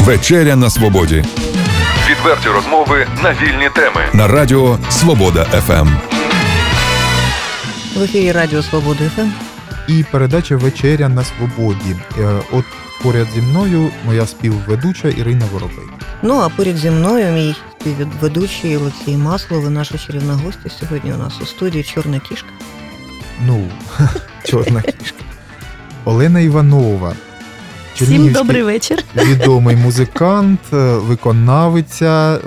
Вечеря на свободі. Відверті розмови на вільні теми. На радіо Свобода ФМ. В ефірі Радіо Свобода ФМ. І передача Вечеря на свободі. Е, От поряд зі мною моя співведуча Ірина Воробей. Ну а поряд зі мною мій співведучий Олексій Маслов і наша чарівна гостя сьогодні у нас у студії Чорна кішка. Ну, чорна кішка. Олена Іванова. Всім добрий вечір. Відомий музикант, е, виконавиця, е,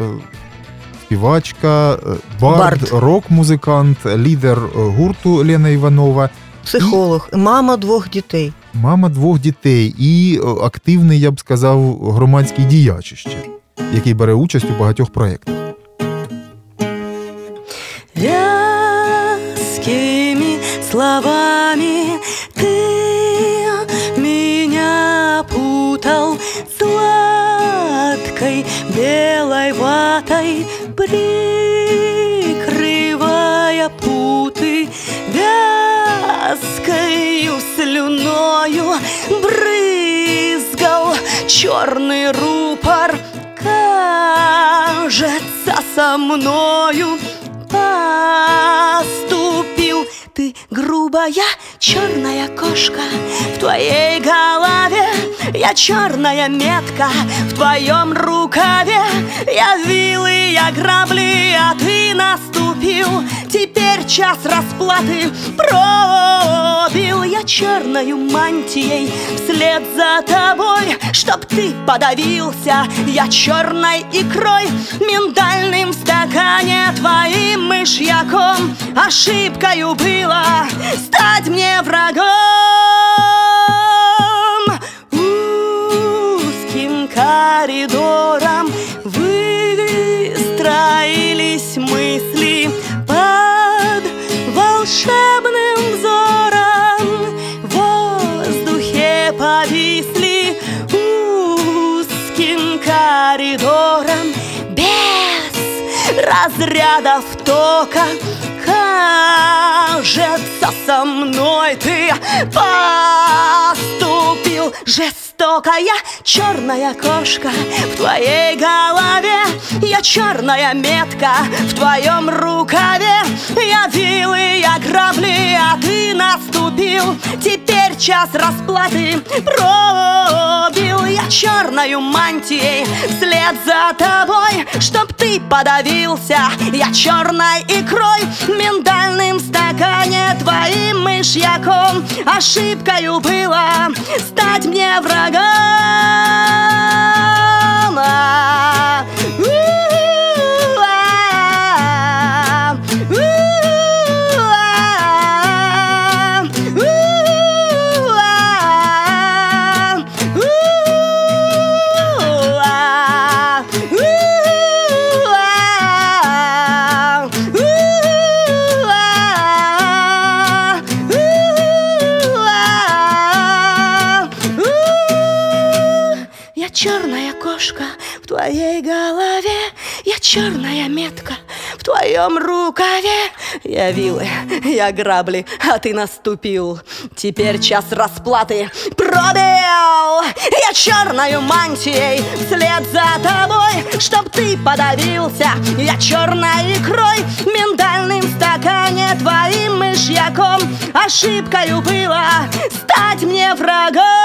співачка, е, бард, Бард. рок-музикант, лідер гурту Лена Іванова, Психолог, мама двох дітей. мама двох дітей і активний, я б сказав, громадський діяч ще, який бере участь у багатьох проєктах. Вязкими черный рупор. Кажется, со мною поступил ты грубая черная кошка в твоей голове я черная метка в твоем рукаве. Я вилы, я грабли, а ты наступил. Теперь час расплаты пробил. Я черною мантией вслед за тобой чтоб ты подавился. Я черной икрой миндальным в стакане твоим мышьяком. Ошибкою было стать мне врагом. Узким коридором выстроились мысли под волшебным взором. В воздухе повисли узким коридором без разрядов тока Кажется, со мной ты. Поступил жестокая черная кошка в твоей голове. Я черная метка в твоем рукаве. Я вилы, я грабли, а ты наступил. Теперь час расплаты. Я черною мантией вслед за тобой Чтоб ты подавился. Я черной икрой миндальным стакане Твоим мышьяком. Ошибкою было стать мне врагом. А, у-а, твоей голове, я черная метка в твоем рукаве. Я вилы, я грабли, а ты наступил. Теперь час расплаты пробил. Я черною мантией вслед за тобой, чтоб ты подавился. Я черной икрой миндальным стакане твоим мышьяком. Ошибкою было стать мне врагом.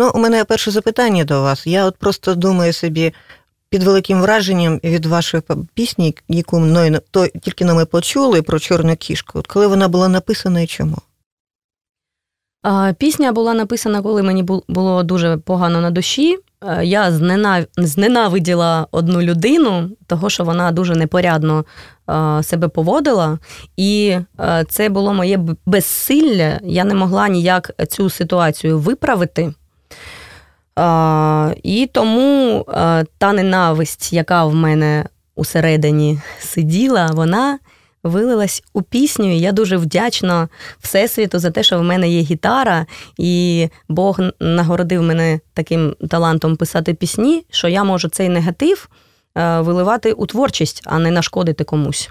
Ну, у мене перше запитання до вас. Я от просто думаю собі під великим враженням від вашої пісні, яку мною то тільки на ми почули про чорну кішку. От коли вона була написана і чому? Пісня була написана, коли мені було дуже погано на душі. Е, Я зненавиділа одну людину, того що вона дуже непорядно себе поводила, і е, це було моє безсилля. Я не могла ніяк цю ситуацію виправити. І тому е, та ненависть, яка в мене усередині сиділа, вона вилилась у пісню. Я дуже вдячна Всесвіту за те, що в мене є гітара, і Бог нагородив мене таким талантом писати пісні, що я можу цей негатив е, виливати у творчість, а не нашкодити комусь.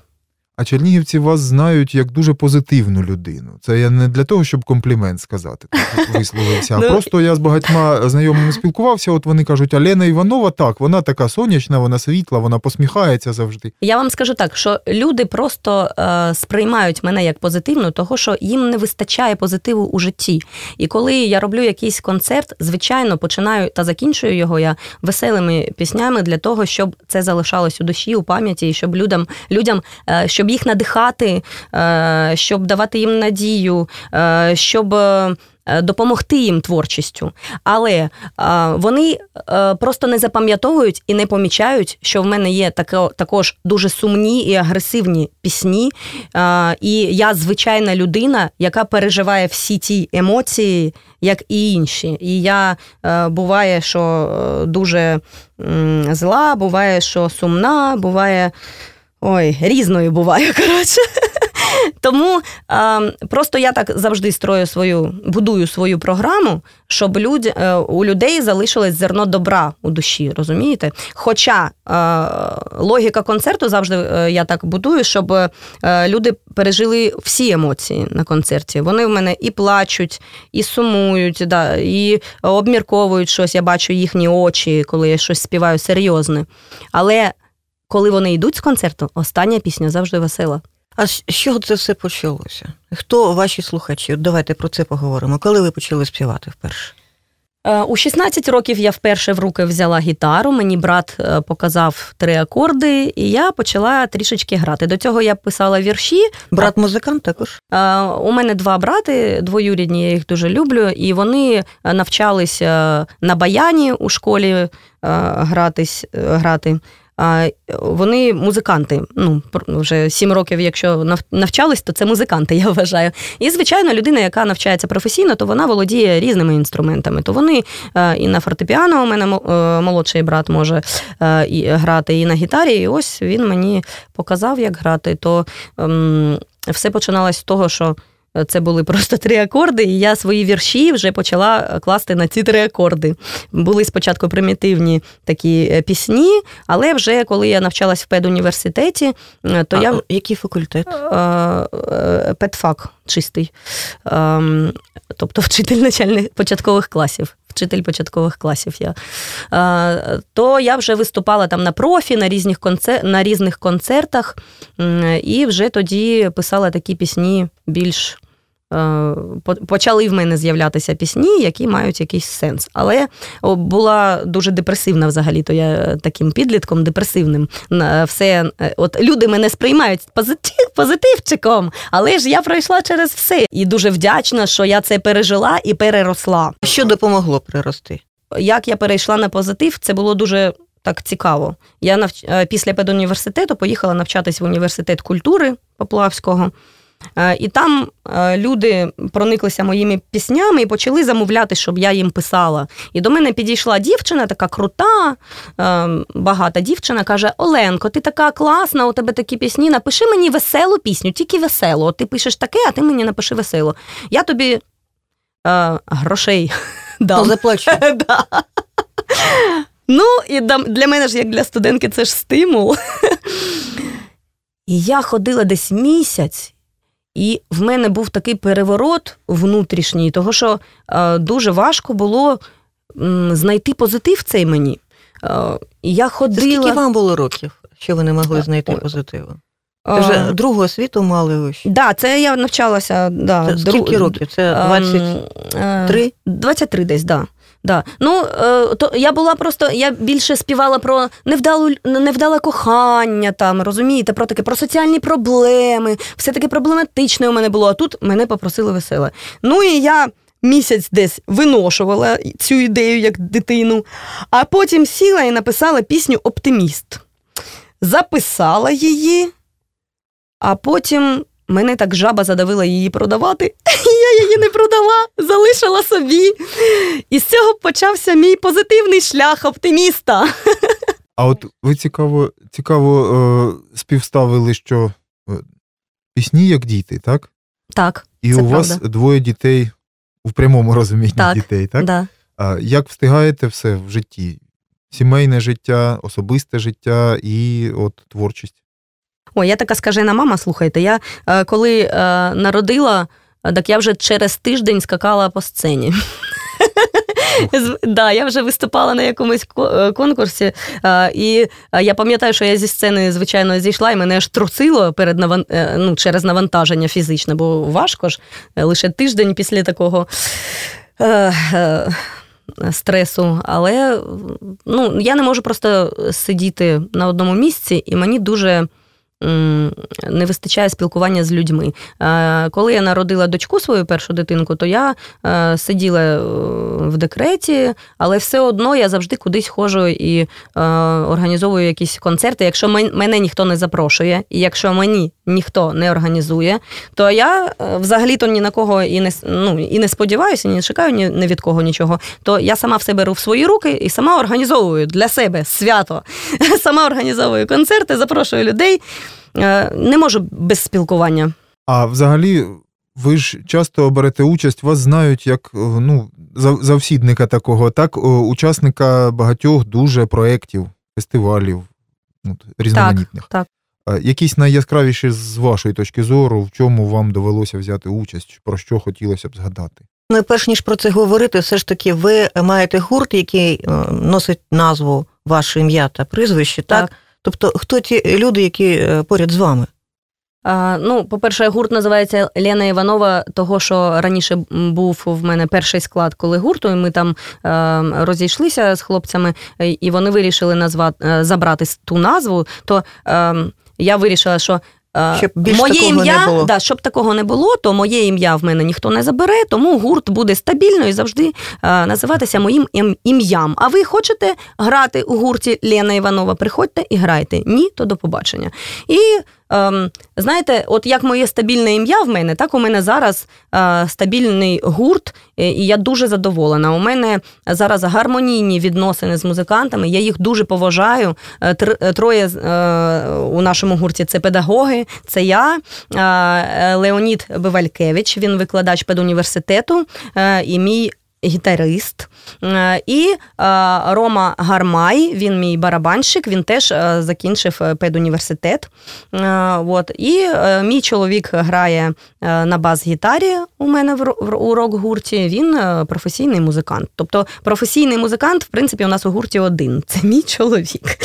А чернігівці вас знають як дуже позитивну людину. Це я не для того, щоб комплімент сказати, висловився. А Ну, просто я з багатьма знайомими спілкувався. От вони кажуть, Алена Іванова, так, вона така сонячна, вона світла, вона посміхається завжди. Я вам скажу так, що люди просто е, сприймають мене як позитивну, того що їм не вистачає позитиву у житті. І коли я роблю якийсь концерт, звичайно, починаю та закінчую його я веселими піснями для того, щоб це залишалось у душі, у пам'яті, і щоб людям, людям е, щоб їх надихати, е, щоб давати їм надію, е, щоб. е, Допомогти їм творчістю, але вони просто не запам'ятовують і не помічають, що в мене є тако, також дуже сумні і агресивні пісні. І я звичайна людина, яка переживає всі ті емоції, як і інші. І я буває, що дуже зла, буває, що сумна, буває. Ой, різною буває, коротше. Тому е, просто я так завжди строю свою, будую свою програму, щоб люд, е, у людей залишилось зерно добра у душі, розумієте? Хоча е, логіка концерту завжди е, я так будую, щоб е, люди пережили всі емоції на концерті. Вони в мене і плачуть, і сумують, да, і обмірковують щось. Я бачу їхні очі, коли я щось співаю серйозне. Але коли вони йдуть з концерту, остання пісня завжди весела. А з чого це все почалося? Хто ваші слухачі? От давайте про це поговоримо. Коли ви почали співати вперше? Е, У 16 років я вперше в руки взяла гітару. Мені брат е, показав три акорди, і я почала трішечки грати. До цього я писала вірші. Брат музикант також? Е, У мене два брати, двоюрідні, я їх дуже люблю, і вони навчалися на баяні у школі гратись, грати. Вони музиканти. Ну, вже сім років, якщо нав- навчались, то це музиканти, я вважаю. І, звичайно, людина, яка навчається професійно, то вона володіє різними інструментами. То вони е, і на фортепіано у мене е, молодший брат може е, грати, і на гітарі. І ось він мені показав, як грати. То ем, все починалось з того, що. Це були просто три акорди, і я свої вірші вже почала класти на ці три акорди. Були спочатку примітивні такі е, пісні, але вже коли я навчалась в педуніверситеті, е, то а, я Який факультет? е, е, педфак чистий, Ем, тобто вчитель начальних початкових класів. Вчитель початкових класів я. То я вже виступала там на профі, на різних, концер... на різних концертах, і вже тоді писала такі пісні більш. Е, по- Почали в мене з'являтися пісні, які мають якийсь сенс. Але була дуже депресивна взагалі, то я таким підлітком депресивним. На Все, е, от люди мене сприймають позитив, позитивчиком, але ж я пройшла через все. І дуже вдячна, що я це пережила і переросла. Що допомогло прирости? Як я перейшла на позитив, це було дуже так цікаво. Я навч... е, після педуніверситету поїхала навчатись в університет культури Поплавського. Е, І там е, люди прониклися моїми піснями і почали замовляти, щоб я їм писала. І до мене підійшла дівчина, така крута, е, багата дівчина, каже: Оленко, ти така класна, у тебе такі пісні. Напиши мені веселу пісню, тільки веселу. От Ти пишеш таке, а ти мені напиши весело. Я тобі е, грошей дам. заплачу. Да. Ну, і для мене ж, як для студентки, це ж стимул. І я ходила десь місяць, і в мене був такий переворот внутрішній, того що е, дуже важко було м, знайти позитив цей мені. Е, я ходила. Скільки вам було років, що ви не могли Е, знайти позитиву? Це вже другу освіту мали ви ще? да, це я навчалася. Да, Це дру- років? Це Ем, 23? е, 23 десь, да. Да. Ну, е, то я була просто, я більше співала про невдалу, невдале кохання, там, розумієте, про таке, про соціальні проблеми, все таке проблематичне у мене було, а тут мене попросили веселе. Ну і я місяць десь виношувала цю ідею як дитину, а потім сіла і написала пісню Оптиміст. Записала її, а потім мене так жаба задавила її продавати. і Я її не продала, залишила собі. І з цього почався мій позитивний шлях оптиміста. А от ви цікаво, цікаво е, співставили, що е, пісні як діти, так? Так, І Це у вас правда. двоє дітей в прямому розумінні Так, дітей, так? Да. А як встигаєте все в житті? Сімейне життя, особисте життя і от творчість. Ой, я така скажена мама, слухайте. Я е, коли е, народила, так я вже через тиждень скакала по сцені. Да, Я вже виступала на якомусь е, конкурсі, і я пам'ятаю, що я зі сцени, звичайно, зійшла, і мене аж трусило перед наван... Е, ну, через навантаження фізичне, бо важко ж е, лише тиждень після такого. Стресу, але ну, я не можу просто сидіти на одному місці, і мені дуже не вистачає спілкування з людьми. Коли я народила дочку свою першу дитинку, то я е, сиділа е, в декреті, але все одно я завжди кудись ходжу і е, організовую якісь концерти. Якщо мене ніхто не запрошує, і якщо мені ніхто не організує, то я взагалі-то ні на кого і не ну, і не сподіваюся, не чекаю ні, ні від кого нічого. То я сама все беру в свої руки і сама організовую для себе свято. Сама організовую концерти, запрошую людей. Е, не можу без спілкування. А взагалі, ви ж часто берете участь, вас знають як ну, завсідника такого, так, учасника багатьох дуже проєктів, фестивалів от, різноманітних. Так, так. Якісь найяскравіші з вашої точки зору, в чому вам довелося взяти участь, про що хотілося б згадати? Ну, перш ніж про це говорити, все ж таки, ви маєте гурт, який е, носить назву ваше ім'я та прізвище, так? так? Тобто, хто ті люди, які е, поряд з вами? А, Ну, по-перше, гурт називається Лена Іванова, того, що раніше був в мене перший склад, коли гурту, і ми там е, розійшлися з хлопцями, і вони вирішили назвати е, забрати ту назву. То е, я вирішила, що щоб більш моє такого ім'я, не було. Да, щоб такого не було, то моє ім'я в мене ніхто не забере, тому гурт буде стабільно і завжди а, називатися моїм ім'ям. А ви хочете грати у гурті Лена Іванова? Приходьте і грайте. Ні, то до побачення. І ем, знаєте, от як моє стабільне ім'я в мене, так у мене зараз е, стабільний гурт, і я дуже задоволена. У мене зараз гармонійні відносини з музикантами. Я їх дуже поважаю. Е, е, троє е, у нашому гурті це педагоги, це я, е, Леонід Бивалькевич, він викладач педуніверситету, е, і мій гітарист. Е, і е, Рома Гармай, він мій барабанщик, він теж е, закінчив педуніверситет. От. І мій чоловік грає на бас-гітарі у мене в рок-гурті. Він професійний музикант. Тобто професійний музикант, в принципі, у нас у гурті один. Це мій чоловік.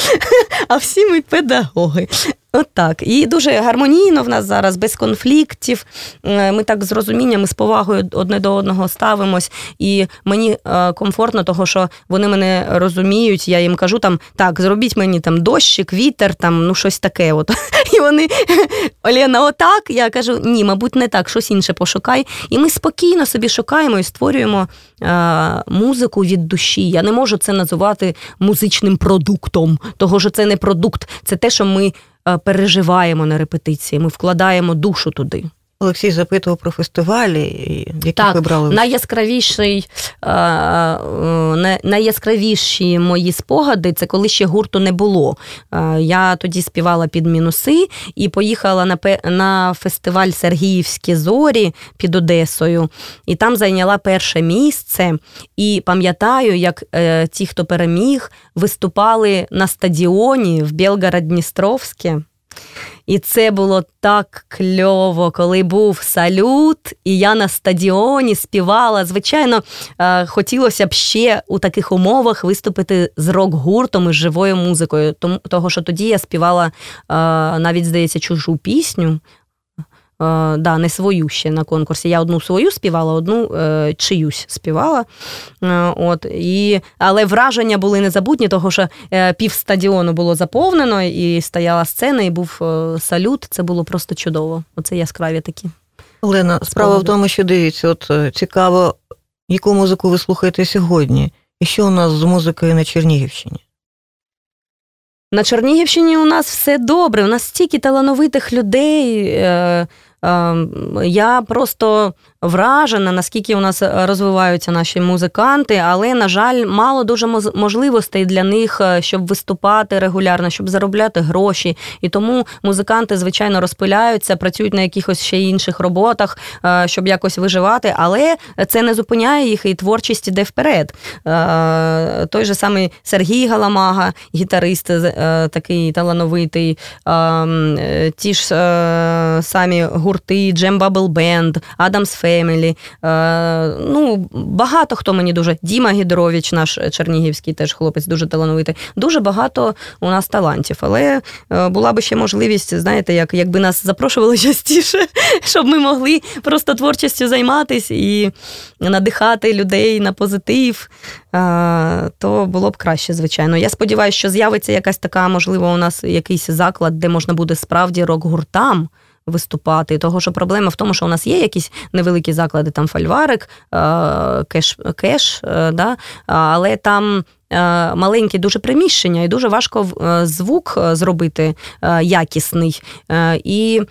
А всі ми педагоги. От так. І дуже гармонійно в нас зараз, без конфліктів. Е, ми так з розумінням і з повагою одне до одного ставимось. І мені е, комфортно, того, що вони мене розуміють. Я їм кажу, там так, зробіть мені там дощик, вітер, там ну щось таке. От. І вони Олена, отак. Я кажу, ні, мабуть, не так, щось інше пошукай. І ми спокійно собі шукаємо і створюємо е, музику від душі. Я не можу це називати музичним продуктом, того що це не продукт, це те, що ми. Е, переживаємо на репетиції, ми вкладаємо душу туди. Олексій запитував про фестивалі, які так, ви брали. Найяскравіший, е, е, найяскравіші мої спогади це коли ще гурту не було. Я тоді співала під мінуси і поїхала на на фестиваль Сергіївські зорі під Одесою, і там зайняла перше місце. І пам'ятаю, як ті, хто переміг, виступали на стадіоні в Білгород-Дністровське. І це було так кльово, коли був салют, і я на стадіоні співала. Звичайно, е, хотілося б ще у таких умовах виступити з рок-гуртом і з живою музикою. Тому того, що тоді я співала е, навіть, здається, чужу пісню. Е, да, не свою ще на конкурсі. Я одну свою співала, одну е, чиюсь співала. Е, от, і, Але враження були незабутні, тому що пів стадіону було заповнено, і стояла сцена, і був салют. Це було просто чудово. Оце яскраві такі. Олена, справа в тому, що дивіться, от цікаво, яку музику ви слухаєте сьогодні, і що у нас з музикою на Чернігівщині? На Чернігівщині у нас все добре, у нас стільки талановитих людей. Ем, я просто вражена, наскільки у нас розвиваються наші музиканти, але, на жаль, мало дуже можливостей для них, е, щоб виступати регулярно, щоб заробляти гроші. І тому музиканти, звичайно, розпиляються, працюють на якихось ще інших роботах, е, щоб якось виживати, але це не зупиняє їх, і творчість іде вперед. Е, той же самий Сергій Галамага, гітарист такий талановитий, ті ж самі гурти, Jam Bubble Band, Addams Family. Е, ну, Багато хто мені дуже. Діма Гідрович, наш чернігівський теж хлопець, дуже талановитий. Дуже багато у нас талантів. Але е, була би ще можливість, знаєте, як, якби нас запрошували частіше, щоб ми могли просто творчістю займатися і надихати людей на позитив. Е, то було б краще, звичайно. Я сподіваюся, що з'явиться якась така, можливо, у нас якийсь заклад, де можна буде справді рок-гуртам виступати. Того, що проблема в тому, що у нас є якісь невеликі заклади, там фальварик, е, кеш, кеш е, да? але там. Е, маленькі дуже приміщення, і дуже важко звук зробити якісний, і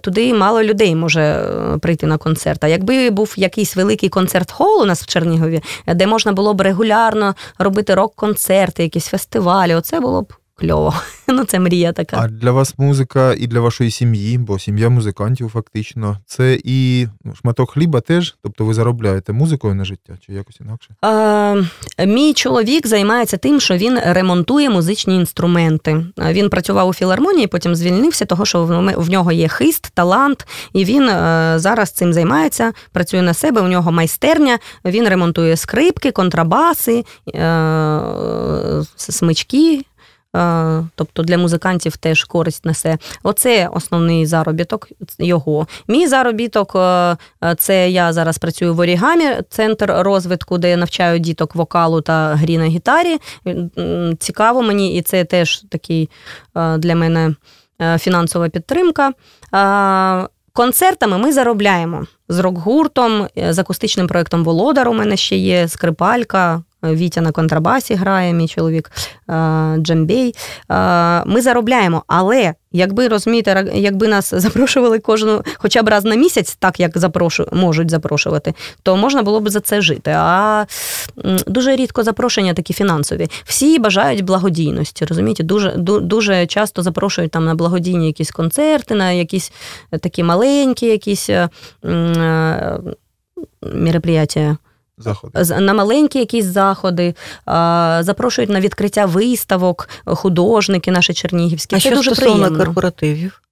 туди мало людей може прийти на концерт. А якби був якийсь великий концерт-хол у нас в Чернігові, де можна було б регулярно робити рок-концерти, якісь фестивалі, оце було б кльово. Ну, це мрія така. А для вас музика і для вашої сім'ї, бо сім'я музикантів фактично, це і шматок хліба теж, тобто ви заробляєте музикою на життя чи якось інакше? А, Мій чоловік займається тим, що він ремонтує музичні інструменти. Він працював у філармонії, потім звільнився, того що в нього є хист, талант, і він е, зараз цим займається, працює на себе. У нього майстерня. Він ремонтує скрипки, контрабаси, е, смички. Тобто для музикантів теж користь несе. Оце основний заробіток його. Мій заробіток це я зараз працюю в Орігамі, центр розвитку, де я навчаю діток вокалу та грі на гітарі. Цікаво мені, і це теж такий для мене фінансова підтримка. Концертами ми заробляємо з рок-гуртом, з акустичним проєктом Володар. У мене ще є скрипалька, Вітя на контрабасі грає, мій чоловік Джембей. Ми заробляємо, але якби розумієте, якби нас запрошували кожну, хоча б раз на місяць, так як запрошу, можуть запрошувати, то можна було б за це жити. А дуже рідко запрошення такі фінансові. Всі бажають благодійності. Розумієте, дуже дуже часто запрошують там на благодійні якісь концерти, на якісь такі маленькі якісь е, е, мероприятия заходи. на маленькі якісь заходи, запрошують на відкриття виставок, художники наші чернігівські. А Це що дуже стосовно приємно. корпоративів?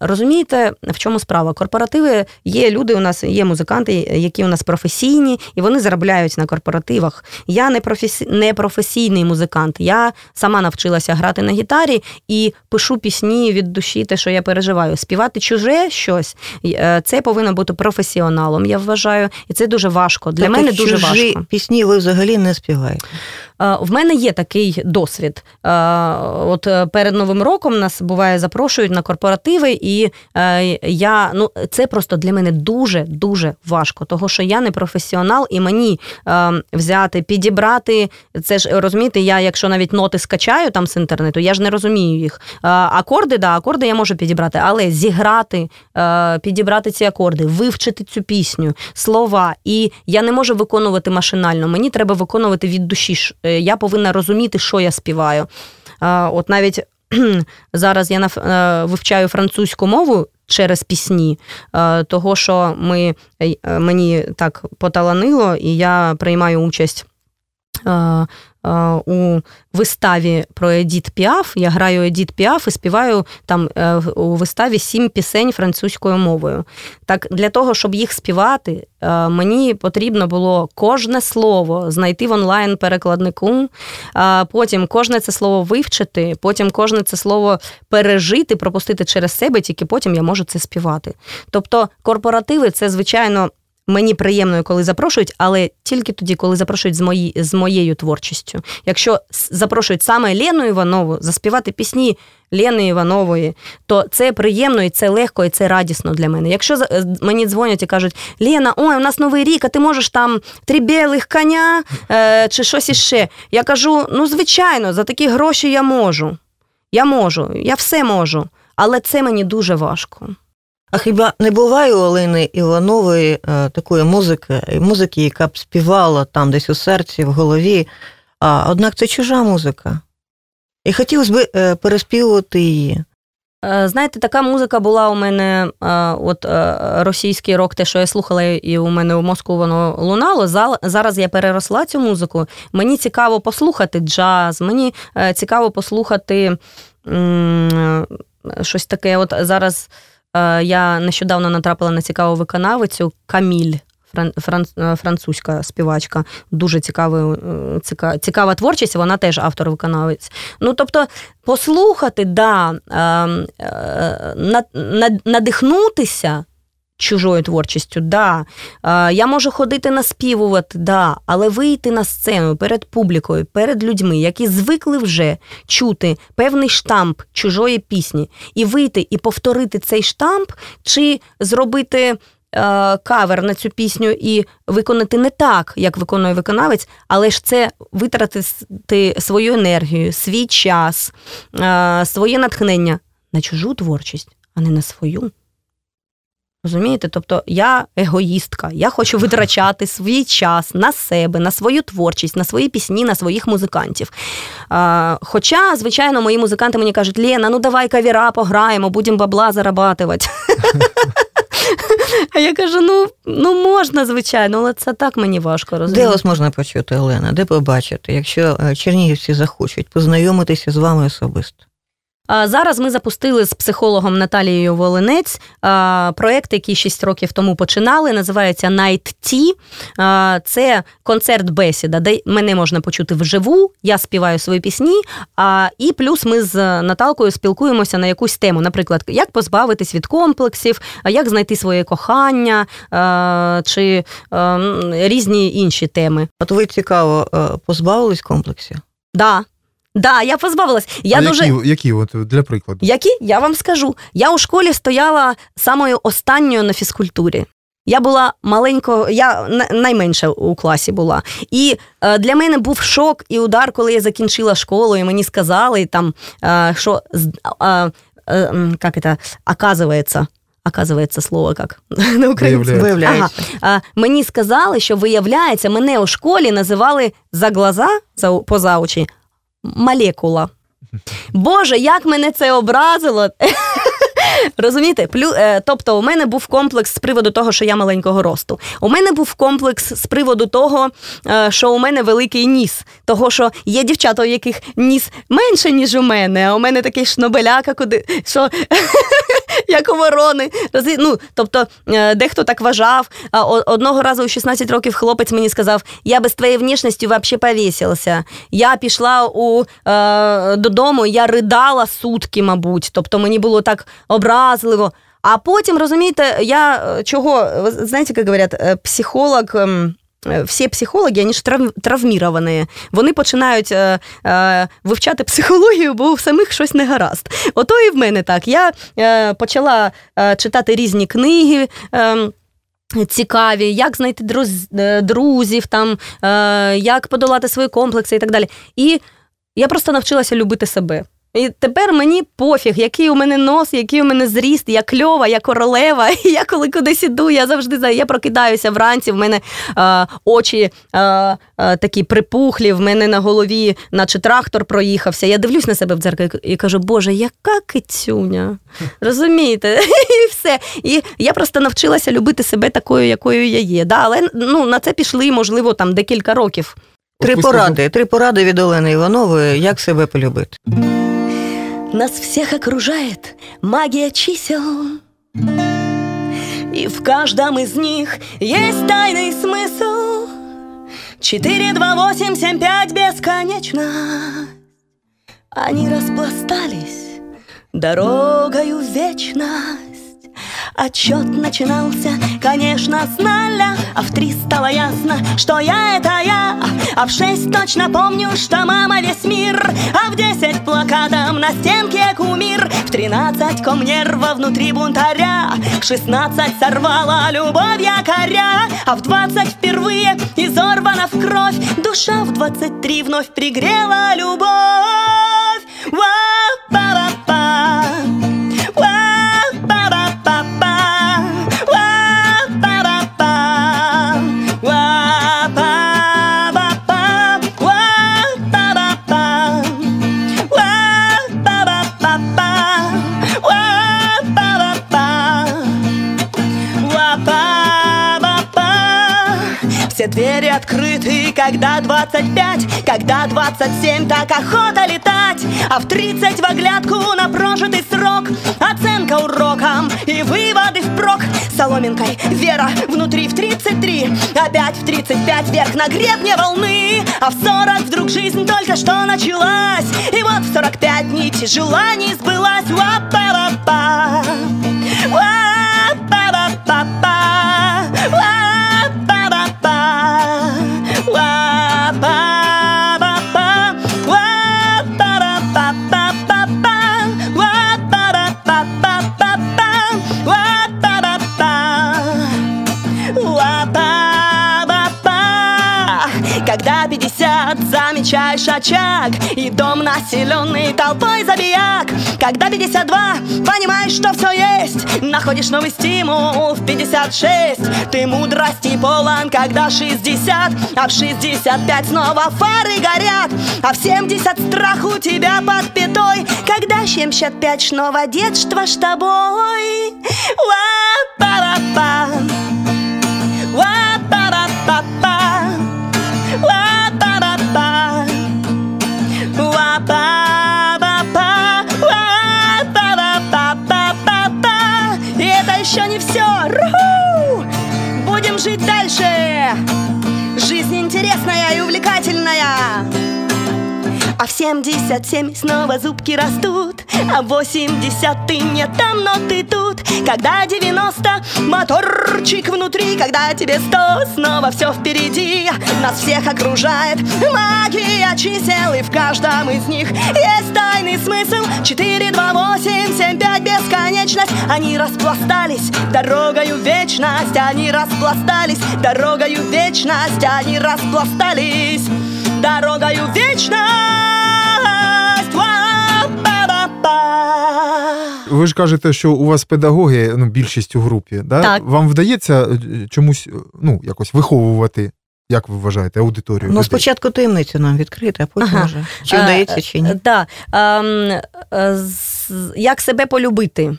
Розумієте, в чому справа? Корпоративи є люди, у нас є музиканти, які у нас професійні, і вони заробляють на корпоративах. Я не професі... не професійний музикант. Я сама навчилася грати на гітарі і пишу пісні від душі, те, що я переживаю. Співати чуже щось е, це повинно бути професіоналом. Я вважаю, і це дуже важко. Для тобто мене дуже важко. Пісні ви взагалі не співаєте. В мене є такий досвід. От е, перед новим роком нас буває запрошують на корпоративи, і е, я ну це просто для мене дуже дуже важко, того що я не професіонал, і мені е, взяти, підібрати це ж розумієте, я, якщо навіть ноти скачаю там з інтернету, я ж не розумію їх. Акорди, да, акорди я можу підібрати, але зіграти, підібрати ці акорди, вивчити цю пісню, слова. І я не можу виконувати машинально. Мені треба виконувати від душі. Е, я повинна розуміти, що я співаю. От навіть зараз я е, вивчаю французьку мову через пісні, е, того що ми, мені так поталанило, і я приймаю участь у виставі про Едіт Піаф. Я граю Едіт Піаф і співаю там е, у виставі сім пісень французькою мовою. Так для того, щоб їх співати, е, мені потрібно було кожне слово знайти в онлайн-перекладнику, потім кожне це слово вивчити, потім кожне це слово пережити, пропустити через себе, тільки потім я можу це співати. Тобто корпоративи це, звичайно. Мені приємно, коли запрошують, але тільки тоді, коли запрошують з мої, з моєю творчістю. Якщо запрошують саме Лену Іванову заспівати пісні Лени Іванової, то це приємно і це легко, і це радісно для мене. Якщо е, мені дзвонять і кажуть, Лена, ой, у нас новий рік, а ти можеш там три білих коня е, чи щось іще. Я кажу: ну, звичайно, за такі гроші я можу. Я можу, я все можу, але це мені дуже важко. А хіба не буває у Олени Іванової е, такої музики, музики, яка б співала там десь у серці, в голові, а однак це чужа музика. І хотілося б е, переспівувати її. Е, Знаєте, така музика була у мене, е, от е, російський рок, те, що я слухала, і у мене в мозку воно лунало. Зараз я переросла цю музику. Мені цікаво послухати джаз, мені е, цікаво послухати е, щось таке. От зараз е, я нещодавно натрапила на цікаву виконавицю Каміль. е, Французька співачка, дуже цікава, е, цікава творчість, вона теж автор-виконавець. Ну, тобто, послухати, да, е, е, над- надихнутися чужою творчістю, да. Е, Я можу ходити наспівувати, да, але вийти на сцену перед публікою, перед людьми, які звикли вже чути певний штамп чужої пісні, і вийти і повторити цей штамп, чи зробити. е, Кавер на цю пісню і виконати не так, як виконує виконавець, але ж це витратити свою енергію, свій час, е, своє натхнення на чужу творчість, а не на свою. Розумієте? Тобто я егоїстка, я хочу витрачати свій час на себе, на свою творчість, на свої пісні, на своїх музикантів. А, хоча, звичайно, мої музиканти мені кажуть, Лена, ну давай кавіра пограємо, будемо бабла зарабатувати. А я кажу: ну, ну можна, звичайно, але це так мені важко Де вас можна почути, Олена? Де побачити, якщо е, чернігівці захочуть познайомитися з вами особисто? Зараз ми запустили з психологом Наталією Волинець проект, який 6 років тому починали. Називається Night Tea. Це концерт-бесіда, де мене можна почути вживу. Я співаю свої пісні. А, І плюс ми з Наталкою спілкуємося на якусь тему. Наприклад, як позбавитись від комплексів, як знайти своє кохання чи різні інші теми. От ви цікаво е, позбавились комплексів? Да. Да, я позбавилась. Я а дуже які, які от, для прикладу? Які? Я вам скажу. Я у школі стояла самою останньою на фізкультурі. Я була маленько, я на- найменша у класі була. І е, для мене був шок і удар, коли я закінчила школу, і мені сказали там, е, що з- е, е, як це, оказується. Оказується слово як на українському. Виявляється. Ага. А, мені сказали, що виявляється, мене у школі називали за глаза, за, поза очі, молекула. Боже, як мене це образило. Розумієте? Плю, е, тобто, у мене був комплекс з приводу того, що я маленького росту. У мене був комплекс з приводу того, е, що у мене великий ніс. Того, що є дівчата, у яких ніс менше, ніж у мене, а у мене такий шнобеляка, куди що як у ворони. Ну, тобто, е, дехто так вважав. Одного разу у 16 років хлопець мені сказав: я без твоєї внешності взагалі повісився. Я пішла у, додому, я ридала сутки, мабуть. Тобто мені було так образливо. А потім, розумієте, я е, чого, знаєте, як говорять, е, психолог. ем, е, Всі психологи, вони ж трав, травміровані. Вони починають е, е, вивчати психологію, бо у самих щось не гаразд. Ото і в мене так. Я е, почала е, читати різні книги. Е, Цікаві, як знайти друз, е, друзів, там, е, як подолати свої комплекси і так далі. І я просто навчилася любити себе. І тепер мені пофіг, який у мене нос, який у мене зріст, я кльова, я королева. І я коли кудись іду, я завжди знаю, я прокидаюся вранці, в мене е, очі е, е, такі припухлі, в мене на голові, наче трактор проїхався. Я дивлюсь на себе в дзеркало і кажу, Боже, яка кицюня. Розумієте? І все. І я просто навчилася любити себе такою, якою я є. Да? Але ну, на це пішли, можливо, там декілька років. Три поради, три поради від Олени Іванової, як себе полюбити. Нас всех окружает магия чисел. И в каждом из них есть тайный смысл. Четыре, два, восемь, семь, пять бесконечно. Они распластались дорогою вечность Отчет начинался, конечно, с ноля А в три стало ясно, что я — это я. А в шесть точно помню, что мама весь мир. А в десять плакатом на стенке кумир. В тринадцать ком нерва внутри бунтаря. В шестнадцать сорвала любовь якоря. А в двадцать впервые изорвана в кровь. Душа в двадцать три вновь пригрела любовь. Ва-па-па-па. Двери открыты, когда 25, когда 27, так охота летать, а в 30 в оглядку на прожитый срок, оценка урокам и выводы впрок, соломинкой вера внутри в 33, опять в 35 вверх на гребне волны, а в 40 вдруг жизнь только что началась, и вот в 45 нить желаний сбылась, ва-па-па-па, ва-па-па-па-па, замечаешь очаг И дом населенный толпой забияк. Когда 52 понимаешь, что все есть Находишь новый стимул в 56 Ты мудрости полон, когда 60 А в 65 снова фары горят. А в 70 страх у тебя под пятой Когда 75 снова детство с тобой. Ла-па-па-па Ла-па-па-па-па не все! Будем жить дальше а в 77 снова зубки растут. А в 80 ты не там, но ты тут. Когда 90 моторчик внутри. Когда тебе 100 снова все впереди. Нас всех окружает магия чисел И в каждом из них есть тайный смысл. 4, 2, 8, 7, 5, бесконечность. Они распластались дорогою вечность. Они распластались дорогою вечность. Они распластались дорогою в вечность Ва-па-па-па. Ви ж кажете, що у вас педагоги ну, більшість у групі. Да? Так. Вам вдається е, чомусь е, ну, якось виховувати, як ви вважаєте, аудиторію? Ну, людей? спочатку таємницю нам відкрити, а потім Ага. вже чи Е, вдається, чи ні. Так. Ем, е, як себе полюбити?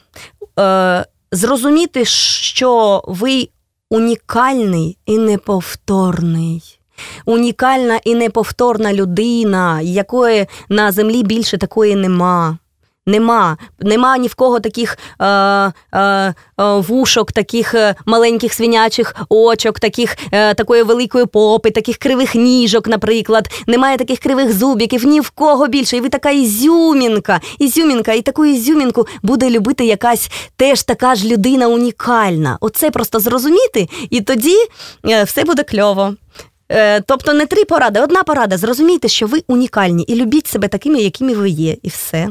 Е, Зрозуміти, що ви унікальний і неповторний. Унікальна і неповторна людина, якої на землі більше такої нема. Нема, нема ні в кого таких е, е, е, вушок, таких е, маленьких свинячих очок, таких, е, такої великої попи, таких кривих ніжок, наприклад. Немає таких кривих зубіків, ні в кого більше. І ви така ізюмінка, ізюмінка, і таку ізюмінку буде любити якась теж така ж людина унікальна. Оце просто зрозуміти, і тоді е, все буде кльово. Е, Тобто не три поради, одна порада. Зрозумійте, що ви унікальні і любіть себе такими, якими ви є, і все.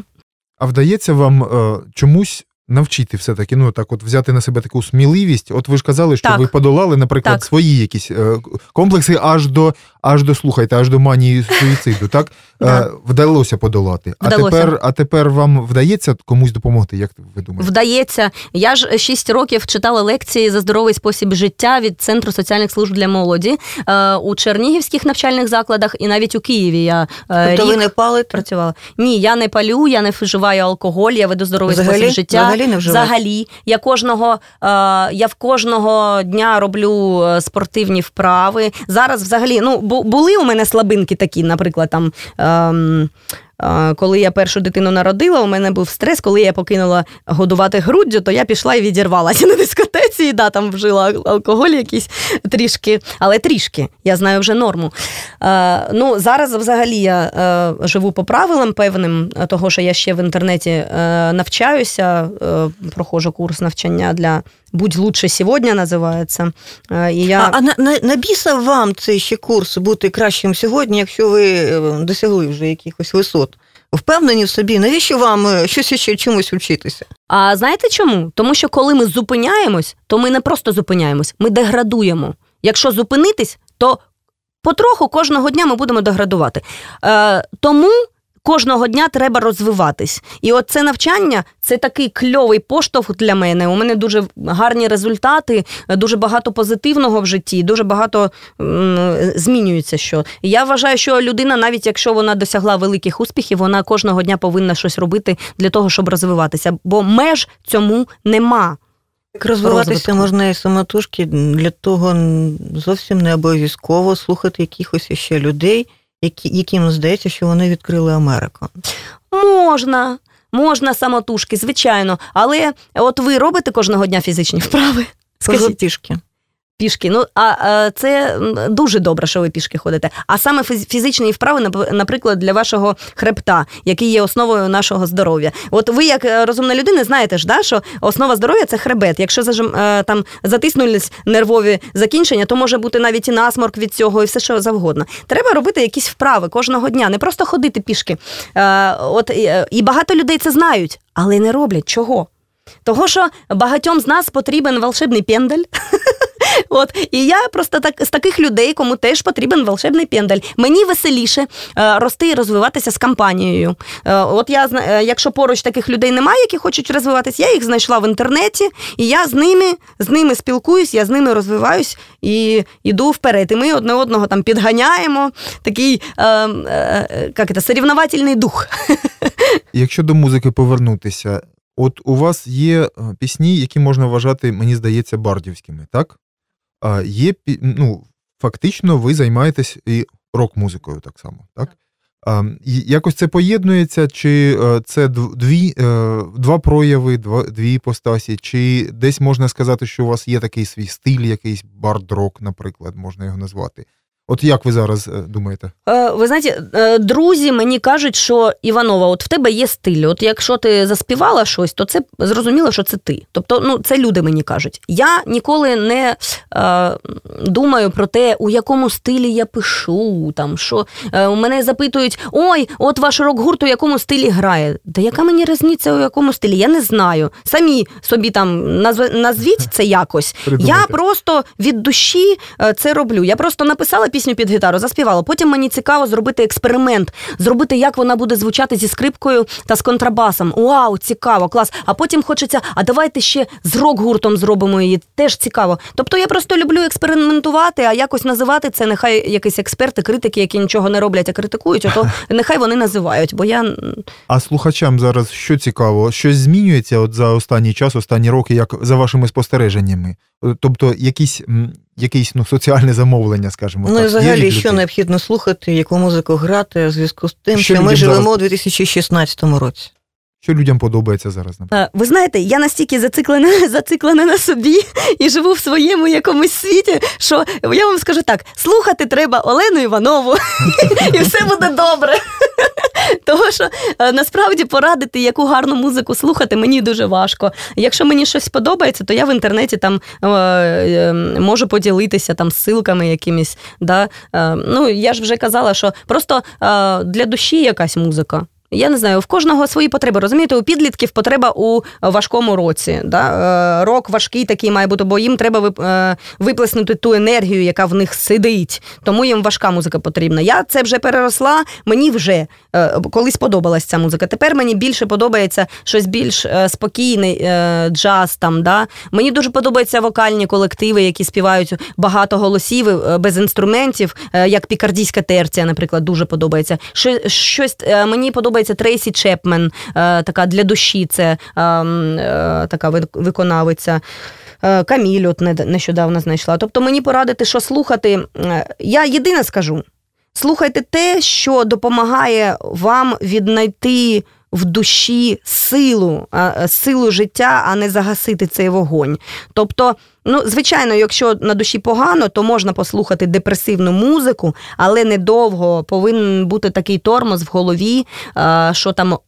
А вдається вам е, чомусь навчити все-таки, ну так, от взяти на себе таку сміливість. От ви ж казали, що Так. ви подолали, наприклад, Так. свої якісь е, комплекси аж до, аж до слухайте, аж до манії суїциду. Так Да. е, вдалося подолати. А тепер, а тепер вам вдається комусь допомогти? Як ви думаєте? Вдається. Я ж 6 років читала лекції за здоровий спосіб життя від Центру соціальних служб для молоді е, у чернігівських навчальних закладах і навіть у Києві я е, Тобто рік ви не палите? працювала. Ні, я не палю, я не вживаю алкоголь, я веду здоровий Взагалі? спосіб життя. Взагалі не вживаєте? Взагалі. Я кожного, е, я в кожного дня роблю е, спортивні вправи. Зараз взагалі, ну, бу- були у мене слабинки такі, наприклад, там. Коли я першу дитину народила, у мене був стрес, коли я покинула годувати груддю, то я пішла і відірвалася на дискотеці, і да, там вжила алкоголь якийсь трішки, але трішки, я знаю вже норму. Ну, зараз взагалі я е, живу по правилам певним, е, того, що я ще в інтернеті е, навчаюся, проходжу курс навчання для Будь лучше сьогодні називається. І я... А, на, на, на біса вам цей ще курс бути кращим сьогодні, якщо ви досягли вже якихось висот? Впевнені в собі, навіщо вам е, щось ще чомусь вчитися? А знаєте чому? Тому що коли ми зупиняємось, то ми не просто зупиняємось, ми деградуємо. Якщо зупинитись, то потроху кожного дня ми будемо деградувати. Е, тому кожного дня треба розвиватись. І от це навчання це такий кльовий поштовх для мене. У мене дуже гарні результати, дуже багато позитивного в житті, дуже багато змінюється. Що я вважаю, що людина, навіть якщо вона досягла великих успіхів, вона кожного дня повинна щось робити для того, щоб розвиватися. Бо меж цьому нема. Як розвиватися розвитку. можна і самотужки, для того зовсім не обов'язково слухати якихось ще людей, які, яким здається, що вони відкрили Америку. Можна, можна самотужки, звичайно. Але от ви робите кожного дня фізичні вправи? Скажіть, пішки. Пішки. Ну, а, це дуже добре, що ви пішки ходите. А саме фіз- фізичні вправи, нап- наприклад, для вашого хребта, який є основою нашого здоров'я. От ви, як е, розумна людина, знаєте ж, да, що основа здоров'я це хребет. Якщо зажим, е, там затиснулись нервові закінчення, то може бути навіть і насморк від цього, і все що завгодно. Треба робити якісь вправи кожного дня, не просто ходити пішки. Е, От і багато людей це знають, але не роблять. Чого? Того, що багатьом з нас потрібен волшебний пендель. От і я просто так з таких людей, кому теж потрібен волшебний пендель. Мені веселіше е, рости і розвиватися з компанією. Е, от я е, якщо поруч таких людей немає, які хочуть розвиватися, я їх знайшла в інтернеті, і я з ними з ними спілкуюсь, я з ними розвиваюсь і йду вперед. І ми одне одного там підганяємо. Такий е, е, як це, сорівновательний дух. Якщо до музики повернутися, от у вас є е, пісні, які можна вважати, мені здається, бардівськими, так? А є ну, фактично, ви займаєтесь і рок-музикою так само, так? А, якось це поєднується, чи е, це дві, е, два прояви, дві іпостасі, чи десь можна сказати, що у вас є такий свій стиль, якийсь бард-рок, наприклад, можна його назвати. От як ви зараз е, думаєте? Е, Ви знаєте, е, друзі мені кажуть, що Іванова, от в тебе є стиль. От якщо ти заспівала щось, то це зрозуміло, що це ти. Тобто, ну це люди мені кажуть. Я ніколи не е, думаю про те, у якому стилі я пишу. Там що е, мене запитують: ой, от ваш рок-гурт у якому стилі грає. Да яка мені різниця у якому стилі? Я не знаю. Самі собі там назв- назвіть це якось. Придумайте. Я просто від душі це роблю. Я просто написала пісню під гітару, заспівала. Потім мені цікаво зробити експеримент, зробити, як вона буде звучати зі скрипкою та з контрабасом. Вау, цікаво, клас. А потім хочеться, а давайте ще з рок-гуртом зробимо її. Теж цікаво. Тобто я просто люблю експериментувати, а якось називати це. Нехай якісь експерти, критики, які нічого не роблять, а критикують, ото нехай вони називають. Бо я А слухачам зараз що цікаво, щось змінюється от за останній час, останні роки, як за вашими спостереженнями? Тобто якісь, якісь ну, соціальне замовлення, скажімо Ну так. і взагалі, що необхідно слухати, яку музику грати в зв'язку з тим, Що що, ми живемо у 2016 році. Що людям подобається зараз? наприклад? Е, Ви знаєте, я настільки зациклена, зациклена на собі і живу в своєму якомусь світі, що я вам скажу так: слухати треба Олену Іванову, і все буде добре. Того, що е, насправді порадити, яку гарну музику слухати, мені дуже важко. Якщо мені щось подобається, то я в інтернеті там е, е, можу поділитися там ссылками якимись. Да? Ну, я ж вже казала, що просто для душі якась музика. Я не знаю, в кожного свої потреби. Розумієте, у підлітків потреба у важкому році. Да? Е, Рок важкий такий має бути, бо їм треба е, виплеснути ту енергію, яка в них сидить. Тому їм важка музика потрібна. Я це вже переросла, мені вже е, колись подобалась ця музика. Тепер мені більше подобається щось більш е, спокійний е, джаз. Там, да? Мені дуже подобаються вокальні колективи, які співають багато голосів без інструментів, як пікардійська терція, наприклад, дуже подобається. Щось мені подобається Трейсі Чепмен, е, така для душі, це е, е, така виконавиця. Е, Каміль от нещодавно знайшла. Тобто мені порадити, що слухати. Я єдине скажу: слухайте те, що допомагає вам віднайти в душі силу, силу життя, а не загасити цей вогонь. Тобто, ну, звичайно, якщо на душі погано, то можна послухати депресивну музику, але недовго повинен бути такий тормоз в голові, що там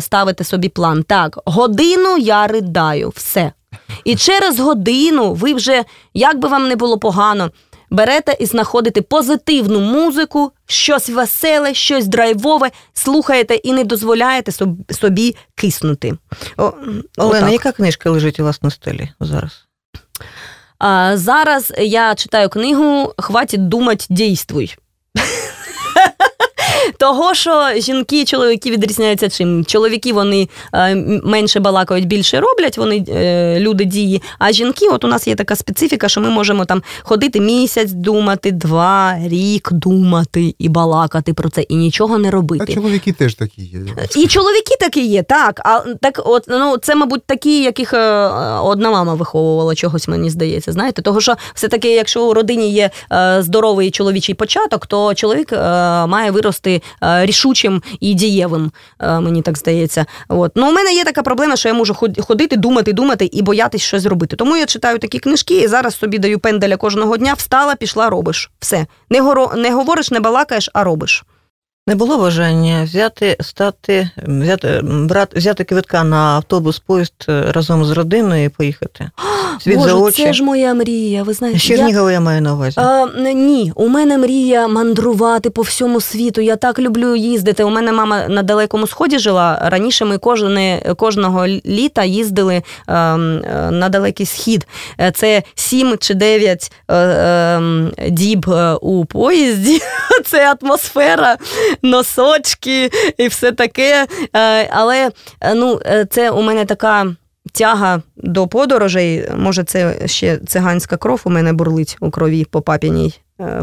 ставити собі план. Так, годину я ридаю, все. І через годину ви вже, як би вам не було погано, берете і знаходите позитивну музику, щось веселе, щось драйвове, слухаєте і не дозволяєте собі киснути. О, Олена, отак. яка книжка лежить у вас на столі зараз? А, зараз я читаю книгу Хватить думать, дійствуй. Того, що жінки і чоловіки відрізняються чим. Чоловіки вони е, менше балакають, більше роблять, вони е, люди дії. А жінки, от у нас є така специфіка, що ми можемо там ходити місяць, думати, два, рік думати і балакати про це, і нічого не А робити. чоловіки теж такі є. І чоловіки такі є, так. А так, от ну це, мабуть, такі, яких е, одна мама виховувала чогось, мені здається. Знаєте, того, що все-таки, якщо у родині є здоровий чоловічий початок, то чоловік має вирости е, рішучим і дієвим. е, мені так здається. От. Ну, у мене є така проблема, що я можу ход- ходити, думати, думати і боятись щось зробити. Тому я читаю такі книжки і зараз собі даю пенделя кожного дня. Встала, пішла, робиш. Все. Не, горо, не говориш, не балакаєш, а робиш. Не було бажання взяти, стати, взяти, брати, взяти квитка на автобус, поїзд е, разом з родиною і поїхати. Світ Боже, за очі. це ж моя мрія. Ви знаєте, Чернігова я маю на увазі. А, ні, у мене мрія мандрувати по всьому світу. Я так люблю їздити. У мене мама на далекому сході жила. Раніше ми кожне, кожного літа їздили е, е, на далекий схід. Е, Це сім чи дев'ять діб у поїзді. Це атмосфера, носочки і все таке. Е, Але е, ну, е, це у мене така. Тяга до подорожей, може, це ще циганська кров у мене бурлить у крові по папіній,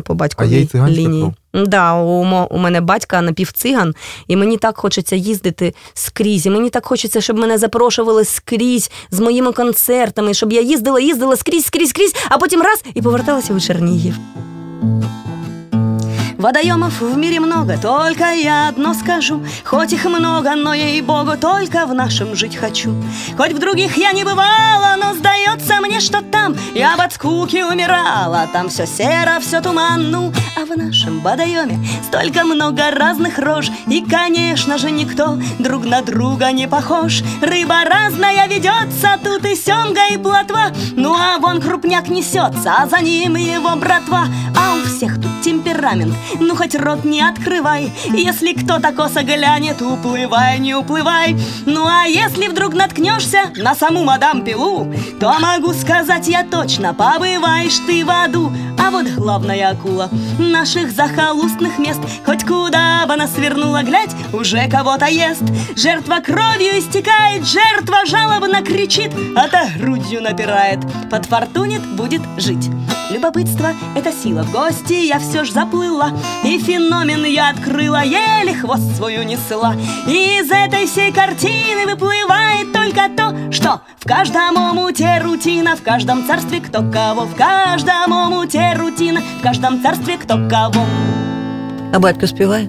по батьковій А лінії. Да, у, у мене батька напівциган, і мені так хочеться їздити скрізь. І мені так хочеться, щоб мене запрошували скрізь з моїми концертами, щоб я їздила, їздила скрізь, скрізь, скрізь, а потім раз і поверталася у Чернігів. Водоемов в мире много, только я одно скажу. Хоть их много, но ей-богу, только в нашем жить хочу. Хоть в других я не бывала, но сдается мне, что там Я от скуки умирала, там все серо, все туман Ну, а в нашем водоеме столько много разных рож. И, конечно же, никто друг на друга не похож. Рыба разная ведется, тут и семга, и плотва. Ну, а вон крупняк несется, а за ним его братва. А у всех тут темперамент, ну хоть рот не открывай Если кто-то косо глянет, уплывай, не уплывай. Ну а если вдруг наткнешься на саму мадам Пилу То могу сказать я точно, побываешь ты в аду. А вот главная акула наших захолустных мест Хоть куда бы она свернула, глядь, уже кого-то ест. Жертва кровью истекает, жертва жалобно кричит А та грудью напирает, подфортунит, будет жить. Любопытство — это сила. В гости, я все ж заплыла И феномен я открыла, еле хвост свою несла И из этой всей картины выплывает только то, что В каждом омуте рутина, в каждом царстве кто кого В каждом омуте рутина, в каждом царстве кто кого А батько співає?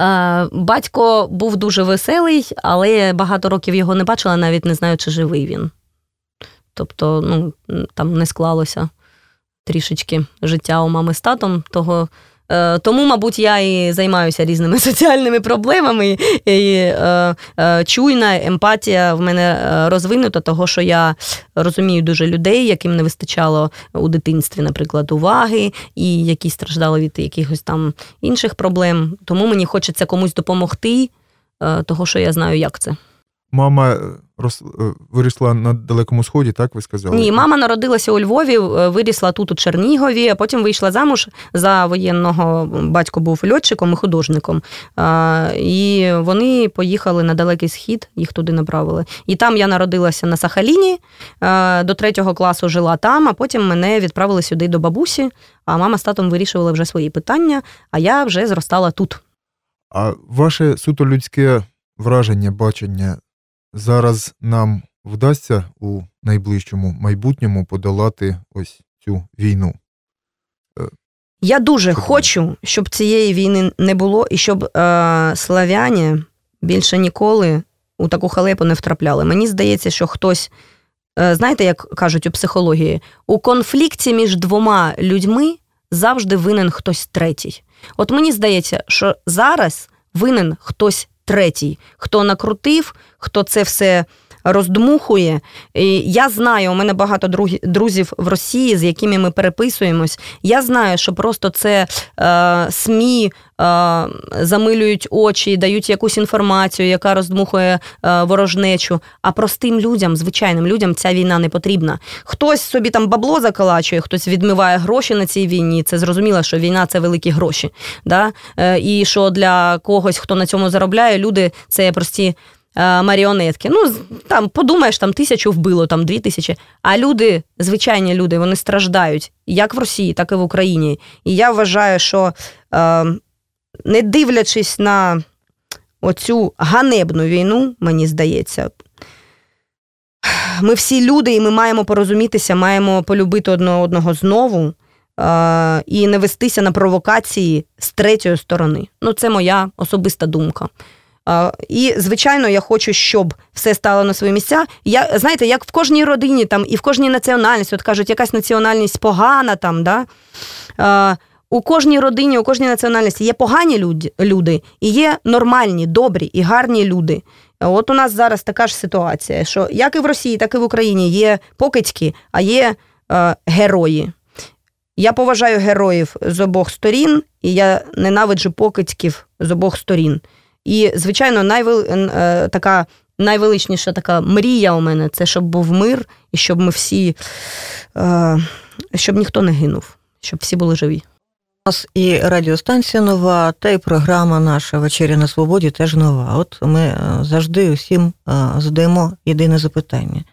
Е, Батько був дуже веселий, але я багато років його не бачила, навіть не знаю, чи живий він. Тобто, ну, там не склалося трішечки життя у мами з татом. Того, е, тому, мабуть, я і займаюся різними соціальними проблемами. І, е, е, чуйна емпатія в мене е, розвинута, того, що я розумію дуже людей, яким не вистачало у дитинстві, наприклад, уваги, і які страждали від якихось там інших проблем. Тому мені хочеться комусь допомогти, е, того, що я знаю, як це. Мама е, рос... е, вирісла на далекому сході, так ви сказали? Ні, мама народилася у Львові, е, вирісла тут у Чернігові, а потім вийшла замуж за воєнного. Батько був льотчиком і художником. А, І вони поїхали на далекий схід, їх туди направили. І там я народилася на Сахаліні, до третього класу жила там, а потім мене відправили сюди до бабусі. А мама з татом вирішували вже свої питання, а я вже зростала тут. А ваше суто людське враження, бачення зараз нам вдасться у найближчому майбутньому подолати ось цю війну? Я дуже Чудово. хочу, щоб цієї війни не було, і щоб е, славяні більше ніколи у таку халепу не втрапляли. Мені здається, що хтось, е, знаєте, як кажуть у психології, у конфлікті між двома людьми завжди винен хтось третій. От мені здається, що зараз винен хтось третій, хто накрутив, хто це все роздмухує. І Я знаю, у мене багато друзів в Росії, з якими ми переписуємось. Я знаю, що просто це е, СМІ. Е, замилюють очі, дають якусь інформацію, яка роздмухує е, ворожнечу. А простим людям, звичайним людям, ця війна не потрібна. Хтось собі там бабло заколачує, хтось відмиває гроші на цій війні. Це зрозуміло, що війна це великі гроші. Да? Е, і що для когось, хто на цьому заробляє, люди це прості. Маріонетки. Ну, там подумаєш, там тисячу вбило, там дві тисячі. А люди, звичайні люди, вони страждають як в Росії, так і в Україні. І я вважаю, що е, не дивлячись на оцю ганебну війну, мені здається, ми всі люди, і ми маємо порозумітися, маємо полюбити одне одного знову е- і не вестися на провокації з третьої сторони. Ну, це моя особиста думка. І, звичайно, я хочу, щоб все стало на свої місця. Я, Знаєте, як в кожній родині там і в кожній національності, от кажуть, якась національність погана там, да? У кожній родині, у кожній національності є погані люди, і є нормальні, добрі і гарні люди. От у нас зараз така ж ситуація, що як і в Росії, так і в Україні є покидьки, а є е, герої. Я поважаю героїв з обох сторін, і я ненавиджу покидьків з обох сторін. І, звичайно, найвел... Е, така найвеличніша така мрія у мене це щоб був мир, і щоб ми всі, е, щоб ніхто не гинув, щоб всі були живі У нас і радіостанція нова, та й програма наша Вечеря на Свободі теж нова. От ми е, завжди усім е, задаємо єдине запитання.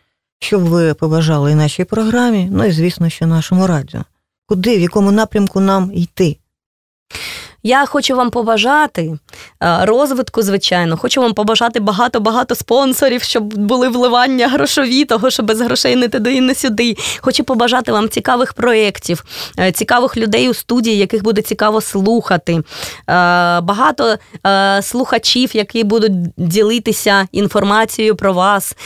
Що б ви побажали і нашій програмі, ну і, звісно, що нашому радіо. Куди, в якому напрямку нам йти? Я хочу вам побажати е, розвитку, звичайно. Хочу вам побажати багато-багато спонсорів, щоб були вливання грошові, того що без грошей не туди і не сюди. Хочу побажати вам цікавих проєктів, е, цікавих людей у студії, яких буде цікаво слухати. Е, багато слухачів, які будуть ділитися інформацією про вас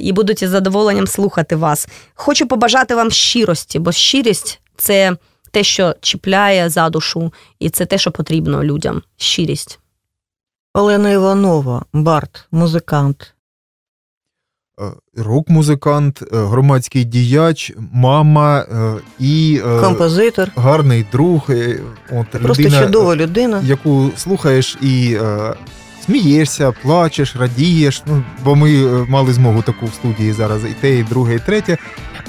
і будуть із задоволенням слухати вас. Хочу побажати вам щирості, бо щирість це те, що чіпляє за душу, і це те, що потрібно людям. Щирість. Олена Іванова, Барт, музикант. Е, рок-музикант, е, громадський діяч, мама е, і композитор, гарний друг. От, Просто людина, чудова людина, яку слухаєш і смієшся, плачеш, радієш. Ну, Бо ми мали змогу таку в студії зараз і те, і друге, і третє.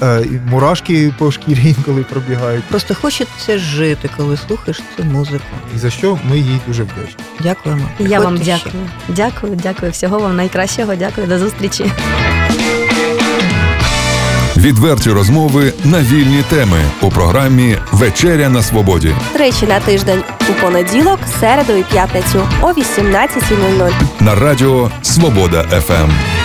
Е, і мурашки по шкірі інколи пробігають. Просто хочеться жити, коли слухаєш цю музику. І за що ми їй дуже вдячні. Дякуємо. Я вам дякую. Ще. Дякую, дякую. Всього вам найкращого. Дякую, до зустрічі. Відверті розмови на вільні теми у програмі Вечеря на Свободі. Тричі на тиждень у понеділок, середу і п'ятницю о 18.00 на радіо Свобода ФМ.